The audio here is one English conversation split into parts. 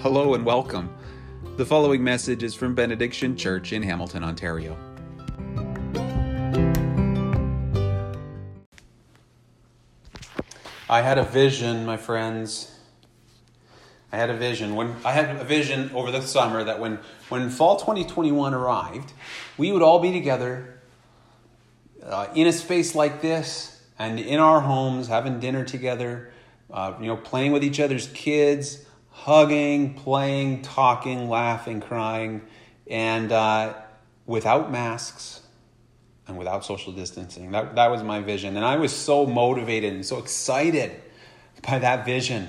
Hello and welcome. The following message is from Benediction Church in Hamilton, Ontario. I had a vision, my friends. I had a vision when I had a vision over the summer that when when fall 2021 arrived, we would all be together uh, in a space like this and in our homes having dinner together, uh, you know, playing with each other's kids, hugging, playing, talking, laughing, crying, and uh, without masks and without social distancing. That, that was my vision. And I was so motivated and so excited by that vision.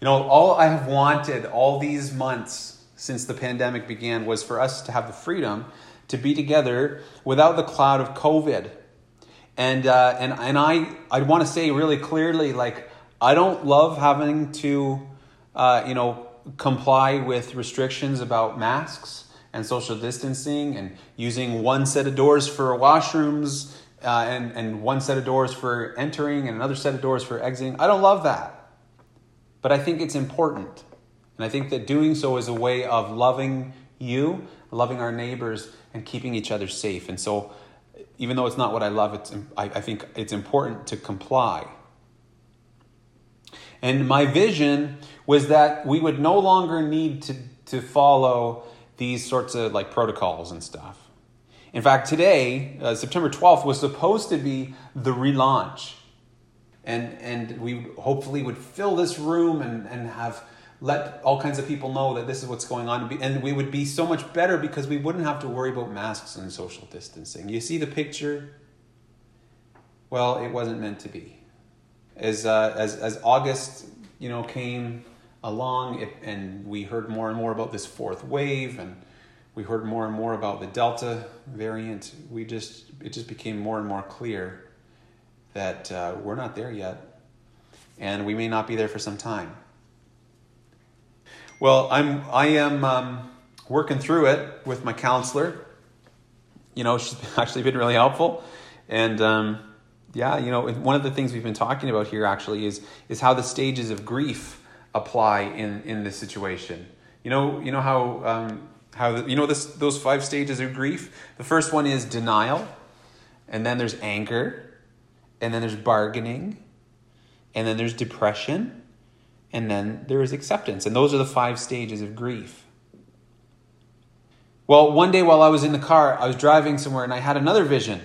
You know, all I have wanted all these months since the pandemic began was for us to have the freedom to be together without the cloud of COVID. And, uh, and, and I, I want to say really clearly, like, I don't love having to uh, you know, comply with restrictions about masks and social distancing and using one set of doors for washrooms uh, and, and one set of doors for entering and another set of doors for exiting. I don't love that. But I think it's important. And I think that doing so is a way of loving you, loving our neighbors, and keeping each other safe. And so, even though it's not what I love, it's, I, I think it's important to comply. And my vision was that we would no longer need to, to follow these sorts of like protocols and stuff. In fact, today, uh, September 12th, was supposed to be the relaunch. And, and we hopefully would fill this room and, and have let all kinds of people know that this is what's going on. And we would be so much better because we wouldn't have to worry about masks and social distancing. You see the picture? Well, it wasn't meant to be as uh, as as August you know came along, it, and we heard more and more about this fourth wave, and we heard more and more about the Delta variant. We just it just became more and more clear that uh, we're not there yet, and we may not be there for some time. Well, I'm I am um, working through it with my counselor. You know, she's actually been really helpful, and. Um, yeah, you know, one of the things we've been talking about here actually is is how the stages of grief apply in in this situation. You know, you know how um, how the, you know this those five stages of grief. The first one is denial, and then there's anger, and then there's bargaining, and then there's depression, and then there is acceptance. And those are the five stages of grief. Well, one day while I was in the car, I was driving somewhere, and I had another vision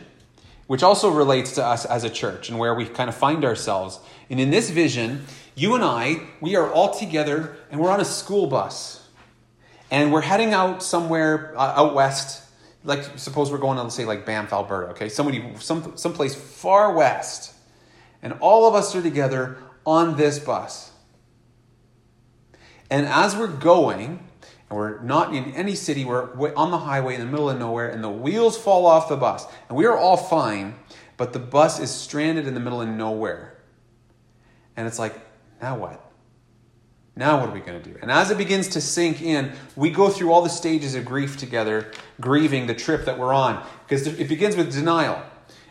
which also relates to us as a church and where we kind of find ourselves. And in this vision, you and I, we are all together and we're on a school bus. And we're heading out somewhere uh, out west. Like, suppose we're going to, say, like Banff, Alberta, okay? Somebody, some, someplace far west. And all of us are together on this bus. And as we're going, and we're not in any city, we're on the highway in the middle of nowhere, and the wheels fall off the bus. And we are all fine, but the bus is stranded in the middle of nowhere. And it's like, now what? Now what are we going to do? And as it begins to sink in, we go through all the stages of grief together, grieving the trip that we're on. Because it begins with denial.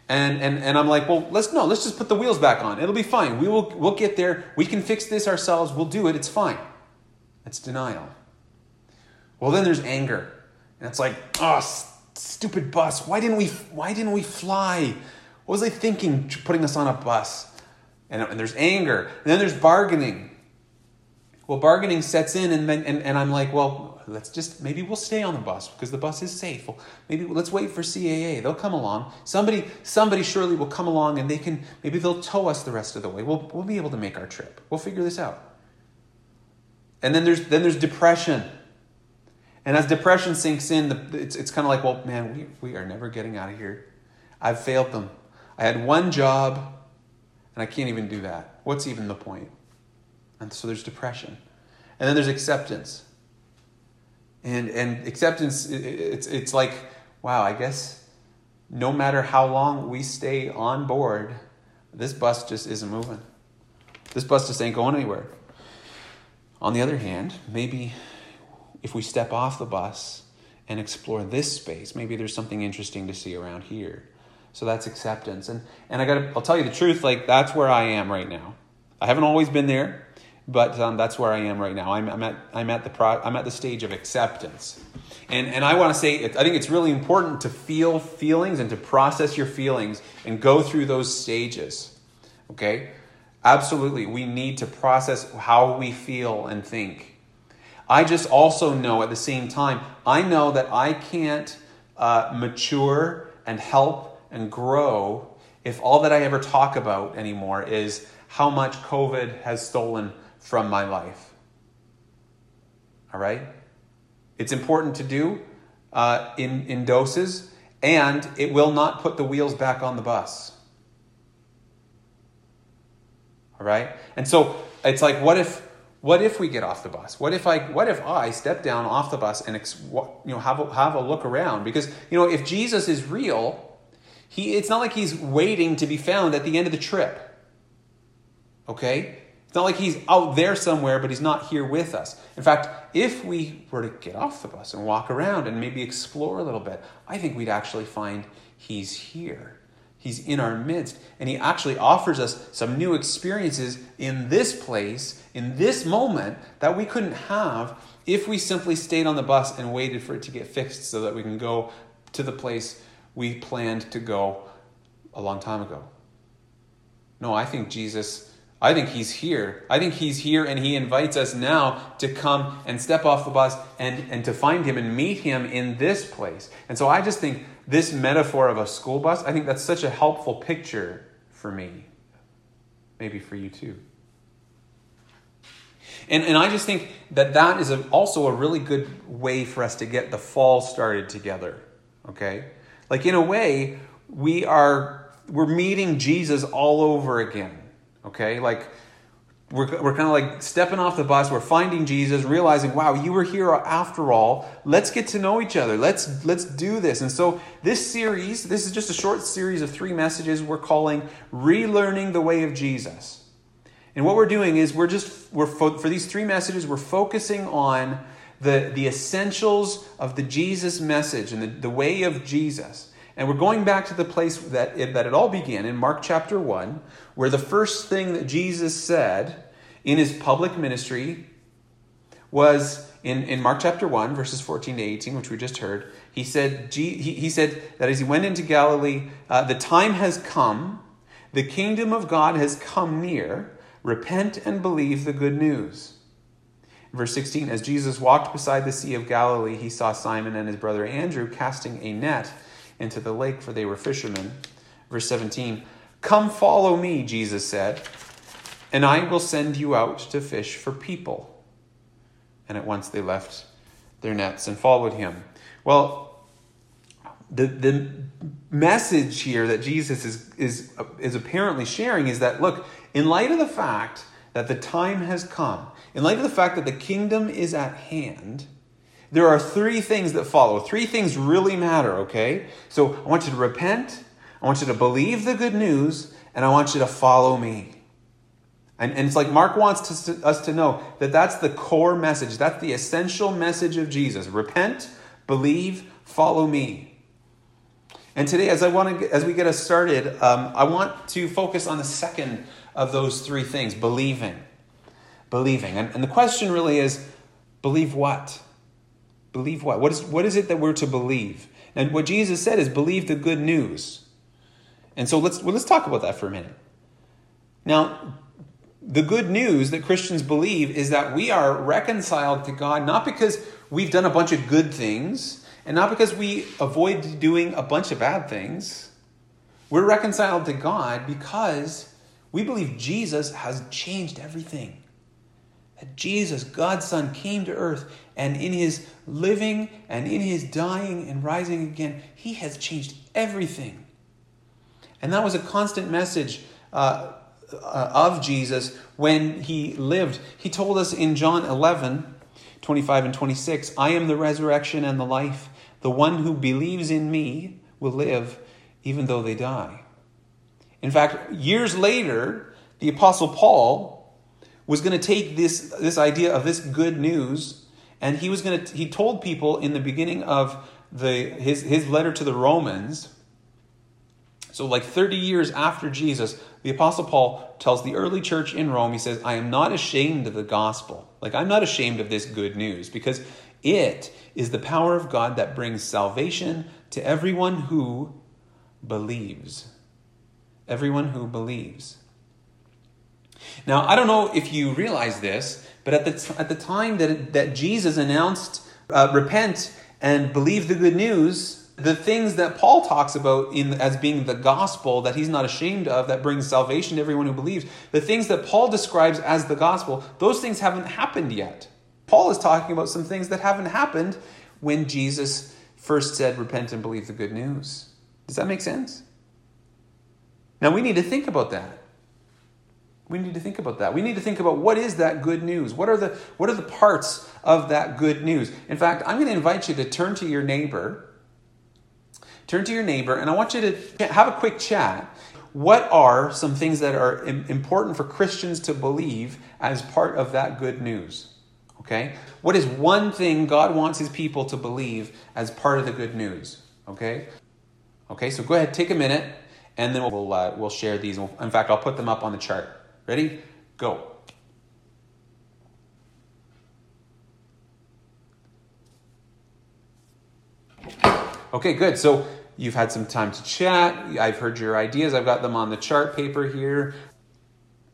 And, and, and I'm like, well, let's no, let's just put the wheels back on. It'll be fine. We will we'll get there. We can fix this ourselves. We'll do it. It's fine. That's denial. Well, then there's anger. And it's like, oh, stupid bus. Why didn't we, why didn't we fly? What was I thinking putting us on a bus? And, and there's anger. And then there's bargaining. Well, bargaining sets in, and, then, and, and I'm like, well, let's just, maybe we'll stay on the bus because the bus is safe. Well, maybe let's wait for CAA. They'll come along. Somebody, somebody surely will come along and they can, maybe they'll tow us the rest of the way. We'll, we'll be able to make our trip. We'll figure this out. And then there's, then there's depression. And as depression sinks in, the, it's, it's kind of like, well, man, we, we are never getting out of here. I've failed them. I had one job, and I can't even do that. What's even the point? And so there's depression. And then there's acceptance. And, and acceptance, it's, it's like, wow, I guess no matter how long we stay on board, this bus just isn't moving. This bus just ain't going anywhere. On the other hand, maybe if we step off the bus and explore this space, maybe there's something interesting to see around here. So that's acceptance. And and I got I'll tell you the truth, like that's where I am right now. I haven't always been there. but um, that's where I am right now. I'm, I'm at I'm at the pro, I'm at the stage of acceptance, and and I want to say I think it's really important to feel feelings and to process your feelings and go through those stages. Okay, absolutely, we need to process how we feel and think. I just also know at the same time I know that I can't uh, mature and help and grow if all that I ever talk about anymore is how much COVID has stolen from my life. All right? It's important to do uh, in, in doses, and it will not put the wheels back on the bus. All right? And so it's like, what if what if we get off the bus? What if I what if I step down off the bus and you know have a, have a look around? Because you know if Jesus is real, he it's not like he's waiting to be found at the end of the trip. Okay? It's not like he's out there somewhere, but he's not here with us. In fact, if we were to get off the bus and walk around and maybe explore a little bit, I think we'd actually find he's here. He's in our midst. And he actually offers us some new experiences in this place, in this moment, that we couldn't have if we simply stayed on the bus and waited for it to get fixed so that we can go to the place we planned to go a long time ago. No, I think Jesus I think he's here. I think he's here and he invites us now to come and step off the bus and, and to find him and meet him in this place. And so I just think this metaphor of a school bus, I think that's such a helpful picture for me. Maybe for you too. And, and I just think that that is a, also a really good way for us to get the fall started together. Okay? Like in a way, we are we're meeting Jesus all over again okay? Like, we're, we're kind of like stepping off the bus. We're finding Jesus, realizing, wow, you were here after all. Let's get to know each other. Let's let's do this. And so this series, this is just a short series of three messages we're calling "Relearning the Way of Jesus." And what we're doing is we're just we're fo- for these three messages we're focusing on the the essentials of the Jesus message and the, the way of Jesus. And we're going back to the place that it, that it all began in Mark chapter 1, where the first thing that Jesus said in his public ministry was in, in Mark chapter 1, verses 14 to 18, which we just heard. He said, he, he said that as he went into Galilee, uh, the time has come, the kingdom of God has come near. Repent and believe the good news. Verse 16 As Jesus walked beside the Sea of Galilee, he saw Simon and his brother Andrew casting a net into the lake, for they were fishermen. Verse 17 Come follow me, Jesus said, and I will send you out to fish for people. And at once they left their nets and followed him. Well, the, the message here that Jesus is, is, is apparently sharing is that, look, in light of the fact that the time has come, in light of the fact that the kingdom is at hand, there are three things that follow. Three things really matter, okay? So I want you to repent, I want you to believe the good news, and I want you to follow me. And, and it's like Mark wants to, us to know that that's the core message. That's the essential message of Jesus. Repent, believe, follow me. And today, as I want to, as we get us started, um, I want to focus on the second of those three things: believing, believing. And, and the question really is, believe what? Believe what? What is, what is it that we're to believe? And what Jesus said is believe the good news. And so let's, well, let's talk about that for a minute. Now, the good news that Christians believe is that we are reconciled to God not because we've done a bunch of good things and not because we avoid doing a bunch of bad things. We're reconciled to God because we believe Jesus has changed everything that Jesus, God's Son, came to earth and in his living and in his dying and rising again, he has changed everything. And that was a constant message uh, uh, of Jesus when he lived. He told us in John 11, 25 and 26, I am the resurrection and the life. The one who believes in me will live even though they die. In fact, years later, the Apostle Paul was going to take this, this idea of this good news and he was going to he told people in the beginning of the his, his letter to the romans So, like 30 years after Jesus, the Apostle Paul tells the early church in Rome, he says, I am not ashamed of the gospel. Like, I'm not ashamed of this good news because it is the power of God that brings salvation to everyone who believes. Everyone who believes. Now, I don't know if you realize this, but at the, t- at the time that, that Jesus announced, uh, repent and believe the good news, the things that Paul talks about in, as being the gospel that he's not ashamed of, that brings salvation to everyone who believes, the things that Paul describes as the gospel, those things haven't happened yet. Paul is talking about some things that haven't happened when Jesus first said, Repent and believe the good news. Does that make sense? Now we need to think about that. We need to think about that. We need to think about what is that good news? What are the what are the parts of that good news? In fact, I'm going to invite you to turn to your neighbor. Turn to your neighbor and I want you to have a quick chat. What are some things that are important for Christians to believe as part of that good news? Okay? What is one thing God wants his people to believe as part of the good news? Okay? Okay, so go ahead, take a minute, and then we'll, uh, we'll share these. In fact, I'll put them up on the chart. Ready? Go. Okay, good. So you've had some time to chat. I've heard your ideas. I've got them on the chart paper here.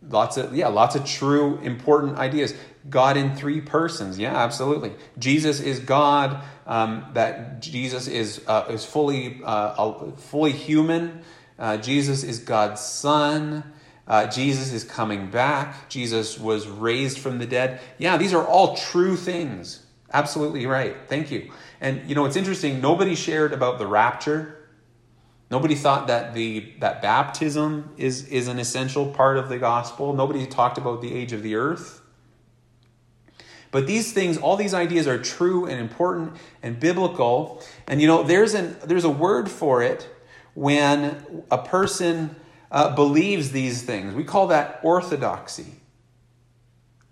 Lots of yeah, lots of true important ideas. God in three persons. Yeah, absolutely. Jesus is God. Um, that Jesus is uh, is fully uh, fully human. Uh, Jesus is God's Son. Uh, Jesus is coming back. Jesus was raised from the dead. Yeah, these are all true things. Absolutely right. Thank you. And you know, it's interesting. Nobody shared about the rapture. Nobody thought that the that baptism is is an essential part of the gospel. Nobody talked about the age of the earth. But these things, all these ideas are true and important and biblical. And you know, there's an there's a word for it when a person uh, believes these things. We call that orthodoxy.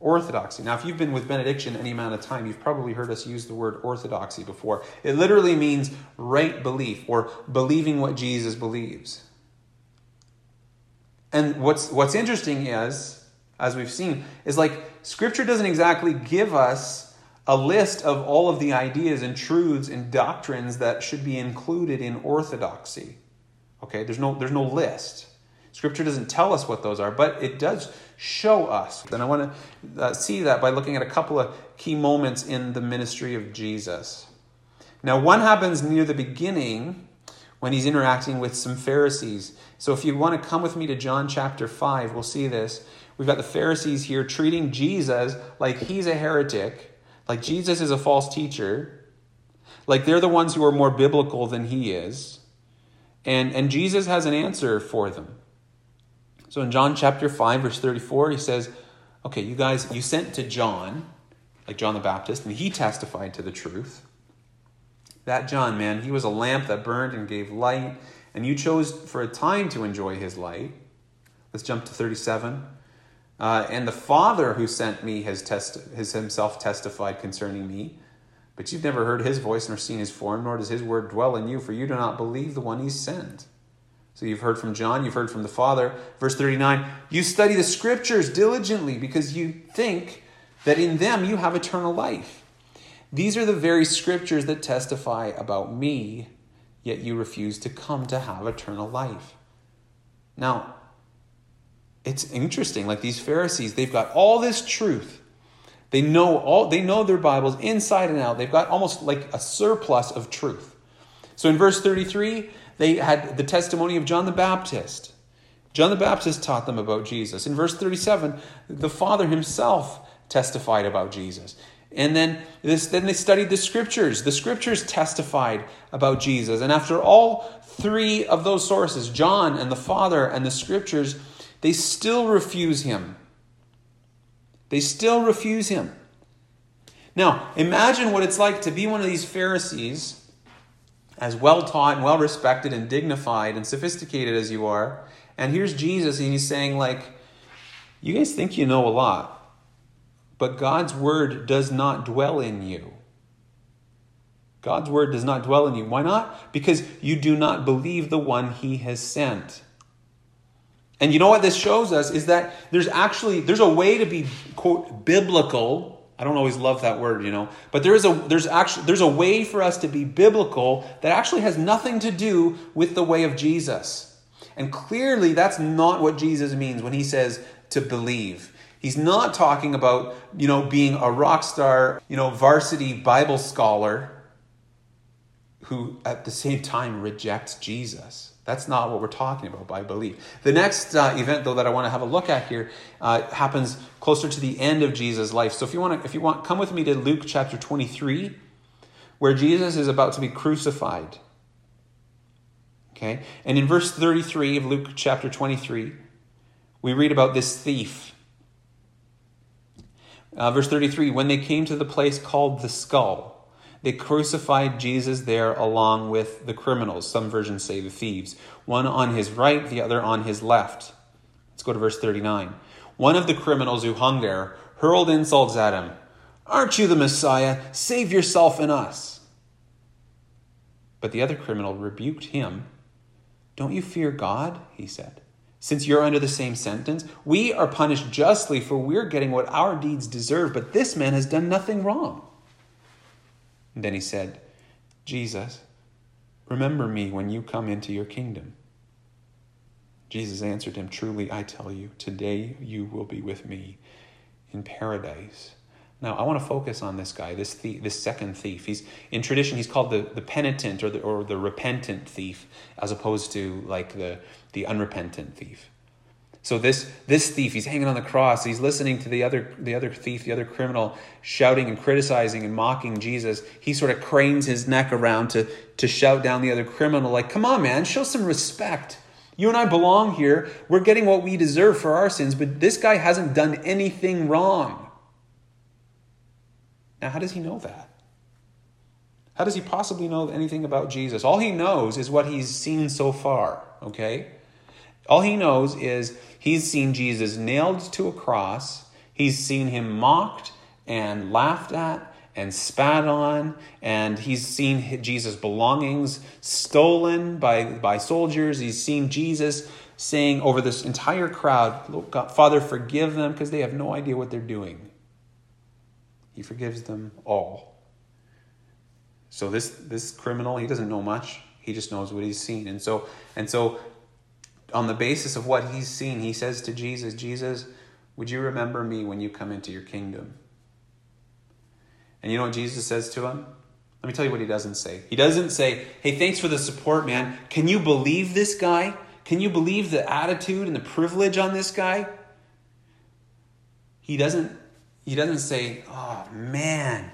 Orthodoxy. Now, if you've been with benediction any amount of time, you've probably heard us use the word orthodoxy before. It literally means right belief or believing what Jesus believes. And what's what's interesting is, as we've seen, is like Scripture doesn't exactly give us a list of all of the ideas and truths and doctrines that should be included in orthodoxy. Okay, there's no there's no list. Scripture doesn't tell us what those are, but it does show us. And I want to uh, see that by looking at a couple of key moments in the ministry of Jesus. Now, one happens near the beginning when he's interacting with some Pharisees. So, if you want to come with me to John chapter 5, we'll see this. We've got the Pharisees here treating Jesus like he's a heretic, like Jesus is a false teacher, like they're the ones who are more biblical than he is. And, and Jesus has an answer for them. So in John chapter 5, verse 34, he says, Okay, you guys, you sent to John, like John the Baptist, and he testified to the truth. That John, man, he was a lamp that burned and gave light, and you chose for a time to enjoy his light. Let's jump to 37. Uh, and the Father who sent me has, testi- has himself testified concerning me. But you've never heard his voice nor seen his form, nor does his word dwell in you, for you do not believe the one he sent. So you've heard from John, you've heard from the Father. Verse 39 You study the scriptures diligently because you think that in them you have eternal life. These are the very scriptures that testify about me, yet you refuse to come to have eternal life. Now, it's interesting. Like these Pharisees, they've got all this truth. They know all they know their Bibles inside and out. They've got almost like a surplus of truth. So in verse 33, they had the testimony of John the Baptist. John the Baptist taught them about Jesus. In verse 37, the Father himself testified about Jesus. And then, this, then they studied the scriptures. The scriptures testified about Jesus. And after all three of those sources, John and the Father and the scriptures, they still refuse him. They still refuse him. Now, imagine what it's like to be one of these Pharisees as well taught and well respected and dignified and sophisticated as you are. And here's Jesus, and he's saying, like, you guys think you know a lot, but God's word does not dwell in you. God's word does not dwell in you. Why not? Because you do not believe the one he has sent. And you know what this shows us is that there's actually there's a way to be quote biblical. I don't always love that word, you know, but there is a there's actually there's a way for us to be biblical that actually has nothing to do with the way of Jesus. And clearly that's not what Jesus means when he says to believe. He's not talking about, you know, being a rock star, you know, varsity Bible scholar who at the same time rejects Jesus. That's not what we're talking about by belief. The next uh, event, though, that I want to have a look at here uh, happens closer to the end of Jesus' life. So if you want to, if you want, come with me to Luke chapter 23, where Jesus is about to be crucified. Okay? And in verse 33 of Luke chapter 23, we read about this thief. Uh, verse 33 When they came to the place called the skull, they crucified Jesus there along with the criminals. Some versions say the thieves. One on his right, the other on his left. Let's go to verse 39. One of the criminals who hung there hurled insults at him. Aren't you the Messiah? Save yourself and us. But the other criminal rebuked him. Don't you fear God? He said. Since you're under the same sentence, we are punished justly, for we're getting what our deeds deserve, but this man has done nothing wrong. Then he said, Jesus, remember me when you come into your kingdom. Jesus answered him, Truly, I tell you, today you will be with me in paradise. Now, I want to focus on this guy, this thief, this second thief. He's in tradition, he's called the, the penitent or the, or the repentant thief, as opposed to like the, the unrepentant thief. So this this thief, he's hanging on the cross. He's listening to the other the other thief, the other criminal, shouting and criticizing and mocking Jesus. He sort of cranes his neck around to to shout down the other criminal, like, "Come on, man, show some respect. You and I belong here. We're getting what we deserve for our sins, but this guy hasn't done anything wrong." Now, how does he know that? How does he possibly know anything about Jesus? All he knows is what he's seen so far, okay? All he knows is he's seen Jesus nailed to a cross, he's seen him mocked and laughed at and spat on, and he's seen Jesus' belongings stolen by, by soldiers. He's seen Jesus saying over this entire crowd, Father, forgive them because they have no idea what they're doing. He forgives them all. So this this criminal, he doesn't know much. He just knows what he's seen. And so and so on the basis of what he's seen, he says to Jesus, Jesus, would you remember me when you come into your kingdom? And you know what Jesus says to him? Let me tell you what he doesn't say. He doesn't say, Hey, thanks for the support, man. Can you believe this guy? Can you believe the attitude and the privilege on this guy? He doesn't he doesn't say, Oh man,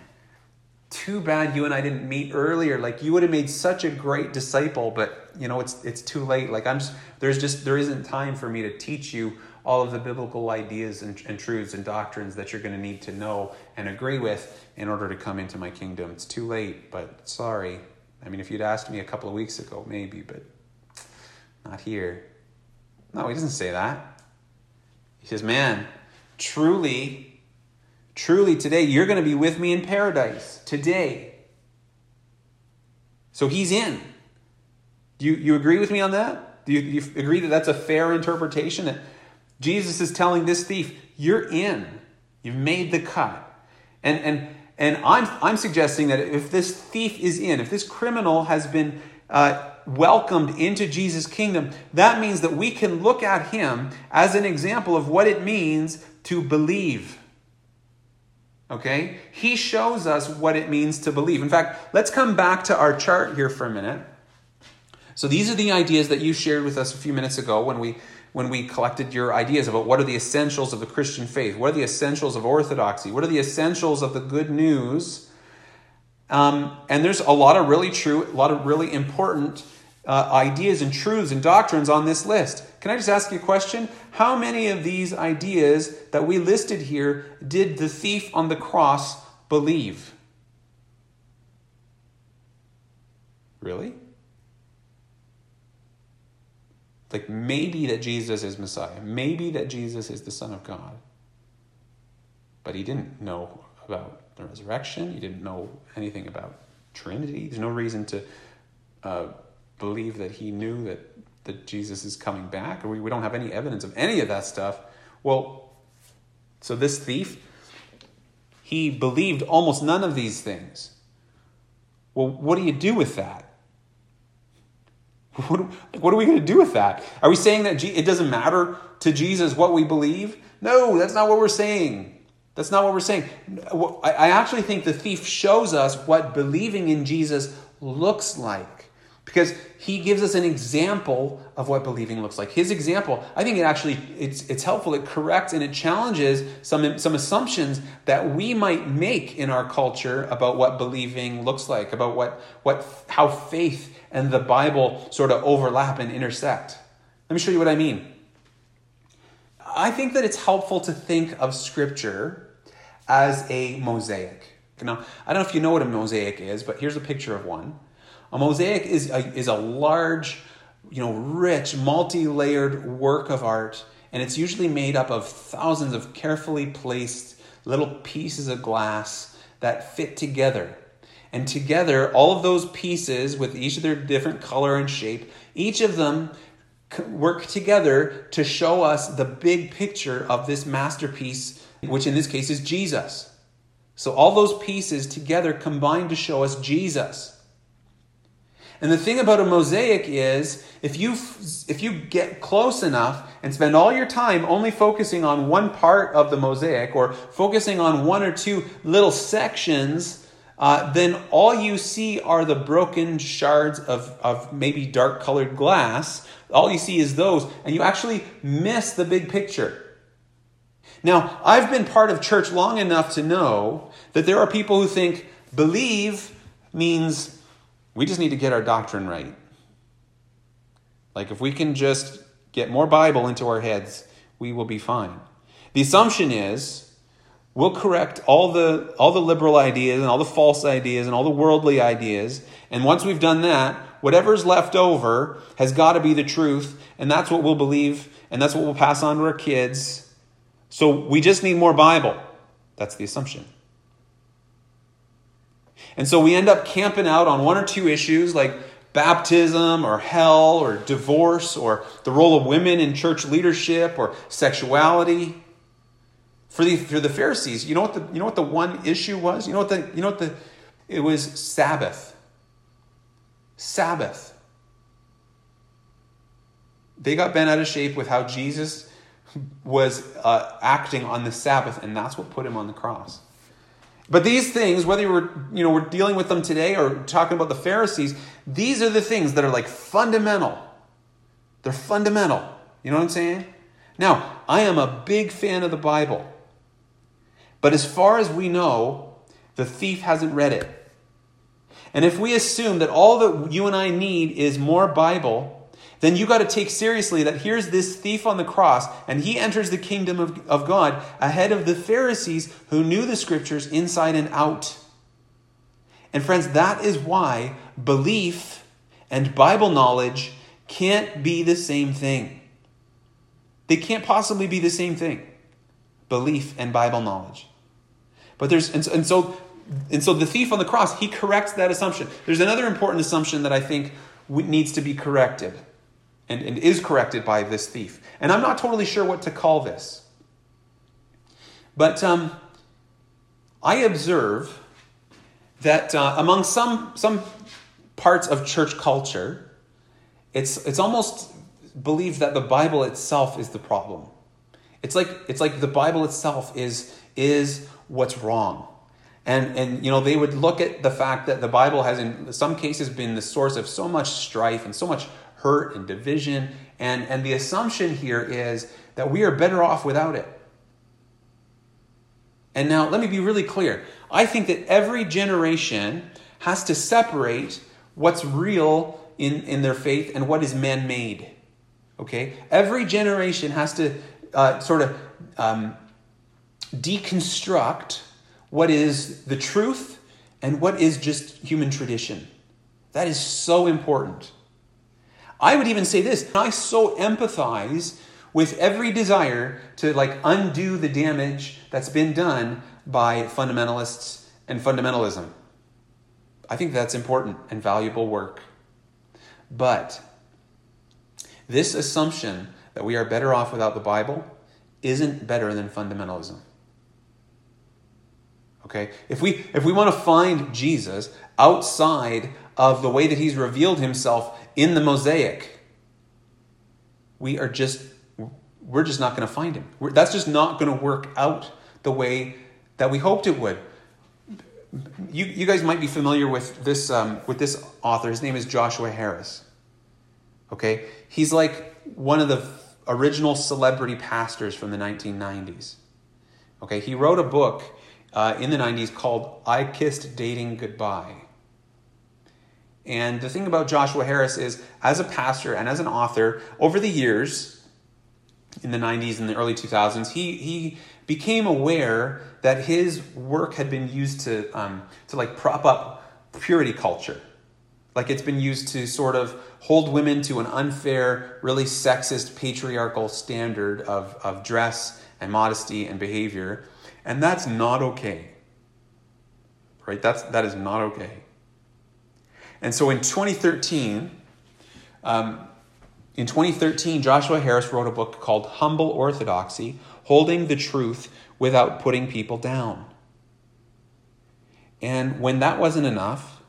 too bad you and I didn't meet earlier. Like you would have made such a great disciple, but you know, it's it's too late. Like I'm just there's just there isn't time for me to teach you all of the biblical ideas and, and truths and doctrines that you're going to need to know and agree with in order to come into my kingdom. It's too late, but sorry. I mean, if you'd asked me a couple of weeks ago, maybe, but not here. No, he doesn't say that. He says, Man, truly, truly today you're going to be with me in paradise. Today. So he's in. Do you, you agree with me on that? Do you, you agree that that's a fair interpretation? That Jesus is telling this thief, You're in. You've made the cut. And, and, and I'm, I'm suggesting that if this thief is in, if this criminal has been uh, welcomed into Jesus' kingdom, that means that we can look at him as an example of what it means to believe. Okay? He shows us what it means to believe. In fact, let's come back to our chart here for a minute. So these are the ideas that you shared with us a few minutes ago when we when we collected your ideas about what are the essentials of the Christian faith, what are the essentials of orthodoxy, what are the essentials of the good news. Um, and there's a lot of really true, a lot of really important uh, ideas and truths and doctrines on this list. Can I just ask you a question? How many of these ideas that we listed here did the thief on the cross believe? Really? Like maybe that Jesus is Messiah, maybe that Jesus is the Son of God. But he didn't know about the resurrection, he didn't know anything about Trinity. There's no reason to uh, believe that he knew that, that Jesus is coming back. Or we, we don't have any evidence of any of that stuff. Well, so this thief, he believed almost none of these things. Well, what do you do with that? What, what are we going to do with that? Are we saying that it doesn't matter to Jesus what we believe? No, that's not what we're saying. That's not what we're saying. I actually think the thief shows us what believing in Jesus looks like because he gives us an example of what believing looks like. His example, I think it actually it's it's helpful. It corrects and it challenges some some assumptions that we might make in our culture about what believing looks like, about what what how faith and the Bible sort of overlap and intersect. Let me show you what I mean. I think that it's helpful to think of scripture as a mosaic. Now, I don't know if you know what a mosaic is, but here's a picture of one. A mosaic is a, is a large, you know, rich, multi-layered work of art, and it's usually made up of thousands of carefully placed little pieces of glass that fit together. And together, all of those pieces with each of their different color and shape, each of them work together to show us the big picture of this masterpiece, which in this case is Jesus. So all those pieces together combine to show us Jesus. And the thing about a mosaic is if you if you get close enough and spend all your time only focusing on one part of the mosaic or focusing on one or two little sections, uh, then all you see are the broken shards of, of maybe dark colored glass. All you see is those, and you actually miss the big picture. Now, I've been part of church long enough to know that there are people who think believe means we just need to get our doctrine right. Like, if we can just get more Bible into our heads, we will be fine. The assumption is we'll correct all the, all the liberal ideas and all the false ideas and all the worldly ideas. And once we've done that, whatever's left over has got to be the truth. And that's what we'll believe. And that's what we'll pass on to our kids. So we just need more Bible. That's the assumption. And so we end up camping out on one or two issues like baptism or hell or divorce or the role of women in church leadership or sexuality. For the, for the Pharisees, you know what the, you know what the one issue was? You know what the, you know what the, it was Sabbath. Sabbath. They got bent out of shape with how Jesus was uh, acting on the Sabbath, and that's what put him on the cross. But these things, whether we're, you know, we're dealing with them today or talking about the Pharisees, these are the things that are like fundamental. They're fundamental. You know what I'm saying? Now, I am a big fan of the Bible. But as far as we know, the thief hasn't read it. And if we assume that all that you and I need is more Bible, then you got to take seriously that here's this thief on the cross, and he enters the kingdom of, of God ahead of the Pharisees who knew the scriptures inside and out. And friends, that is why belief and Bible knowledge can't be the same thing. They can't possibly be the same thing. Belief and Bible knowledge. But there's and, and so and so the thief on the cross, he corrects that assumption. There's another important assumption that I think needs to be corrected and, and is corrected by this thief. And I'm not totally sure what to call this. But um, I observe that uh, among some, some parts of church culture, it's, it's almost believed that the Bible itself is the problem. It's like, it's like the Bible itself is, is what's wrong. And, and you know they would look at the fact that the bible has in some cases been the source of so much strife and so much hurt and division. And, and the assumption here is that we are better off without it. And now, let me be really clear. I think that every generation has to separate what's real in, in their faith and what is man made. Okay? Every generation has to uh, sort of um, deconstruct what is the truth and what is just human tradition. That is so important. I would even say this I so empathize with every desire to like undo the damage that's been done by fundamentalists and fundamentalism. I think that's important and valuable work. But this assumption that we are better off without the Bible isn't better than fundamentalism. Okay? If we if we want to find Jesus outside of the way that he's revealed himself in the mosaic, we are just we're just not going to find him. We're, that's just not going to work out the way that we hoped it would. You, you guys might be familiar with this um, with this author. His name is Joshua Harris. Okay, he's like one of the original celebrity pastors from the 1990s. Okay, he wrote a book uh, in the 90s called I Kissed Dating Goodbye. And the thing about Joshua Harris is, as a pastor and as an author, over the years, in the 90s and the early 2000s, he, he became aware that his work had been used to, um, to like prop up purity culture. Like it's been used to sort of hold women to an unfair, really sexist, patriarchal standard of, of dress and modesty and behavior. And that's not okay. Right? That's, that is not okay. And so in 2013, um, in 2013, Joshua Harris wrote a book called Humble Orthodoxy Holding the Truth Without Putting People Down. And when that wasn't enough,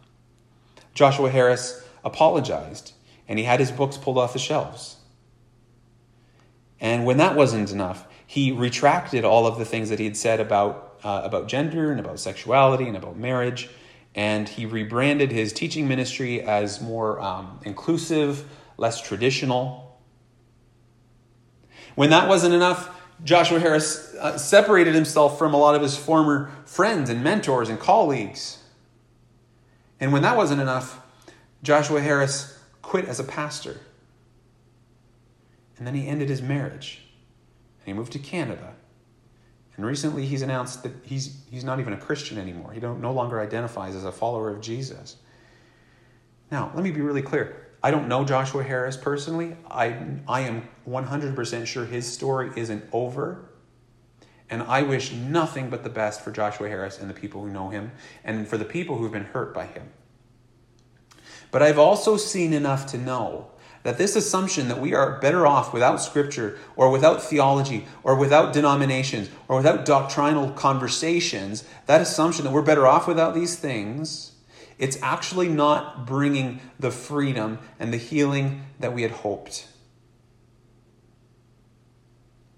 Joshua Harris apologized and he had his books pulled off the shelves. And when that wasn't enough, he retracted all of the things that he had said about, uh, about gender and about sexuality and about marriage. And he rebranded his teaching ministry as more um, inclusive, less traditional. When that wasn't enough, Joshua Harris uh, separated himself from a lot of his former friends and mentors and colleagues. And when that wasn't enough, Joshua Harris quit as a pastor. And then he ended his marriage. He moved to Canada. And recently he's announced that he's, he's not even a Christian anymore. He no longer identifies as a follower of Jesus. Now, let me be really clear. I don't know Joshua Harris personally. I, I am 100% sure his story isn't over. And I wish nothing but the best for Joshua Harris and the people who know him and for the people who've been hurt by him. But I've also seen enough to know that this assumption that we are better off without scripture or without theology or without denominations or without doctrinal conversations, that assumption that we're better off without these things, it's actually not bringing the freedom and the healing that we had hoped.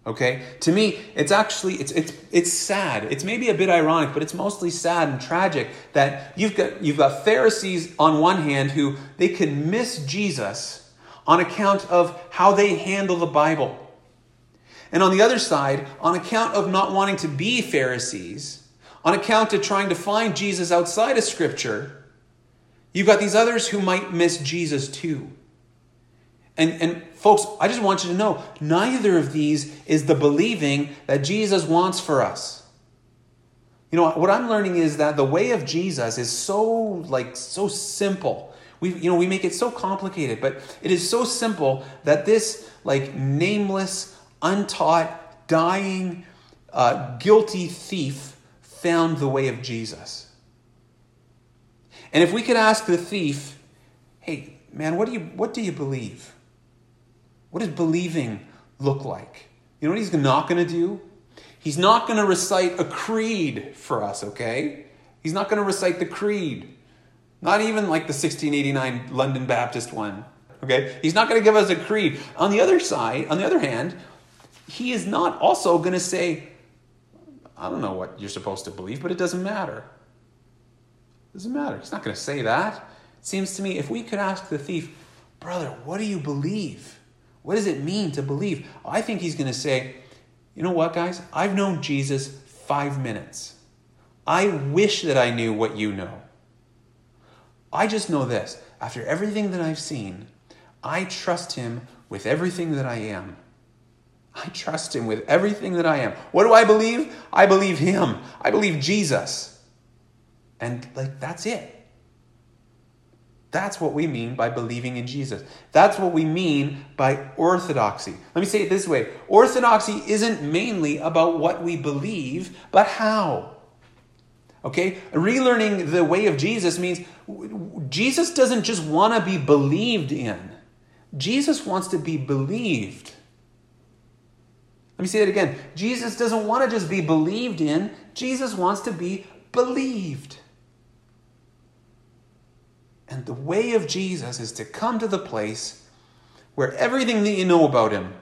Okay? To me, it's actually it's it's it's sad. It's maybe a bit ironic, but it's mostly sad and tragic that you've got you've got Pharisees on one hand who they can miss Jesus on account of how they handle the Bible. And on the other side, on account of not wanting to be Pharisees, on account of trying to find Jesus outside of Scripture, you've got these others who might miss Jesus too. And, and folks, I just want you to know neither of these is the believing that Jesus wants for us. You know, what I'm learning is that the way of Jesus is so like so simple. We you know, we make it so complicated, but it is so simple that this like nameless, untaught, dying, uh, guilty thief found the way of Jesus. And if we could ask the thief, "Hey, man, what do you what do you believe?" What does believing look like? You know what he's not going to do? He's not going to recite a creed for us, okay? He's not going to recite the creed. Not even like the 1689 London Baptist one, okay? He's not going to give us a creed. On the other side, on the other hand, he is not also going to say, I don't know what you're supposed to believe, but it doesn't matter. It doesn't matter. He's not going to say that. It seems to me if we could ask the thief, brother, what do you believe? What does it mean to believe? I think he's going to say, you know what, guys? I've known Jesus five minutes. I wish that I knew what you know. I just know this. After everything that I've seen, I trust him with everything that I am. I trust him with everything that I am. What do I believe? I believe him. I believe Jesus. And like that's it. That's what we mean by believing in Jesus. That's what we mean by orthodoxy. Let me say it this way Orthodoxy isn't mainly about what we believe, but how. Okay? Relearning the way of Jesus means Jesus doesn't just want to be believed in, Jesus wants to be believed. Let me say that again. Jesus doesn't want to just be believed in, Jesus wants to be believed. And the way of Jesus is to come to the place where everything that you know about him,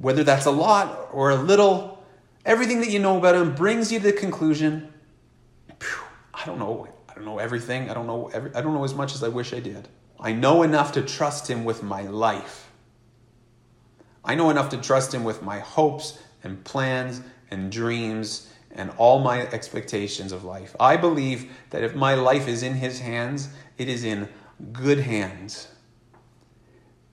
whether that's a lot or a little, everything that you know about him brings you to the conclusion I don't know. I don't know everything. I don't know every, I don't know as much as I wish I did. I know enough to trust him with my life. I know enough to trust him with my hopes and plans and dreams and all my expectations of life. I believe that if my life is in his hands, it is in good hands.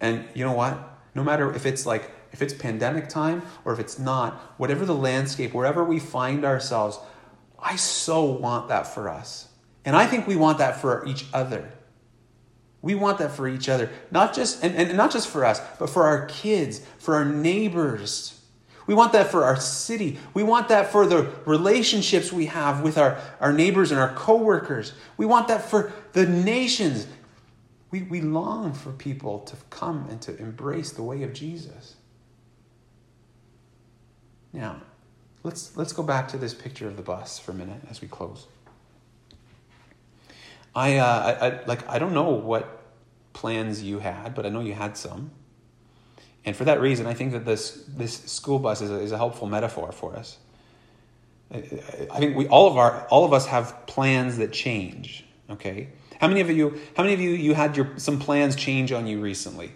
And you know what? No matter if it's like if it's pandemic time or if it's not, whatever the landscape, wherever we find ourselves, I so want that for us. And I think we want that for each other. We want that for each other. Not just and, and not just for us, but for our kids, for our neighbors. We want that for our city. We want that for the relationships we have with our, our neighbors and our coworkers. We want that for the nations. We, we long for people to come and to embrace the way of Jesus. Now, let's let's go back to this picture of the bus for a minute as we close. I, uh, I, I like I don't know what plans you had, but I know you had some. And for that reason, I think that this this school bus is a, is a helpful metaphor for us. I, I think we all of our all of us have plans that change. Okay, how many of you how many of you you had your some plans change on you recently?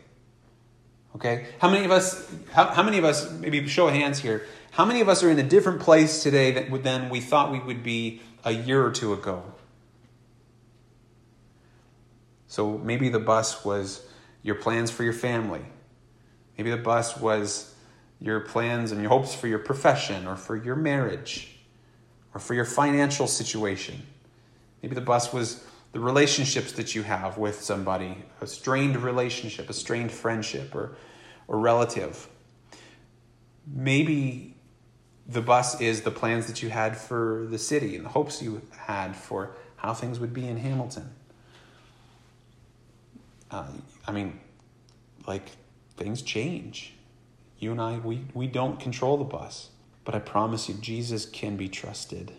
Okay, how many of us how, how many of us maybe show of hands here how many of us are in a different place today than we thought we would be a year or two ago? So maybe the bus was your plans for your family. Maybe the bus was your plans and your hopes for your profession or for your marriage or for your financial situation. Maybe the bus was the relationships that you have with somebody, a strained relationship, a strained friendship or, or relative. Maybe the bus is the plans that you had for the city and the hopes you had for how things would be in Hamilton. Uh, I mean, like, things change. You and I, we, we don't control the bus. But I promise you, Jesus can be trusted.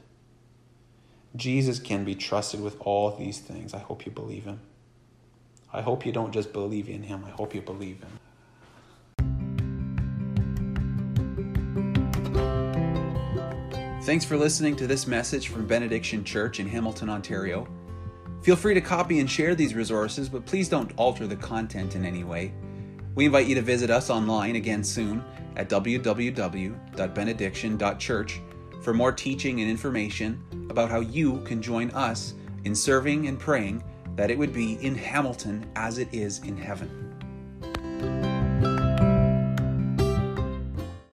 Jesus can be trusted with all these things. I hope you believe him. I hope you don't just believe in him, I hope you believe him. Thanks for listening to this message from Benediction Church in Hamilton, Ontario. Feel free to copy and share these resources, but please don't alter the content in any way. We invite you to visit us online again soon at www.benediction.church for more teaching and information about how you can join us in serving and praying that it would be in Hamilton as it is in heaven.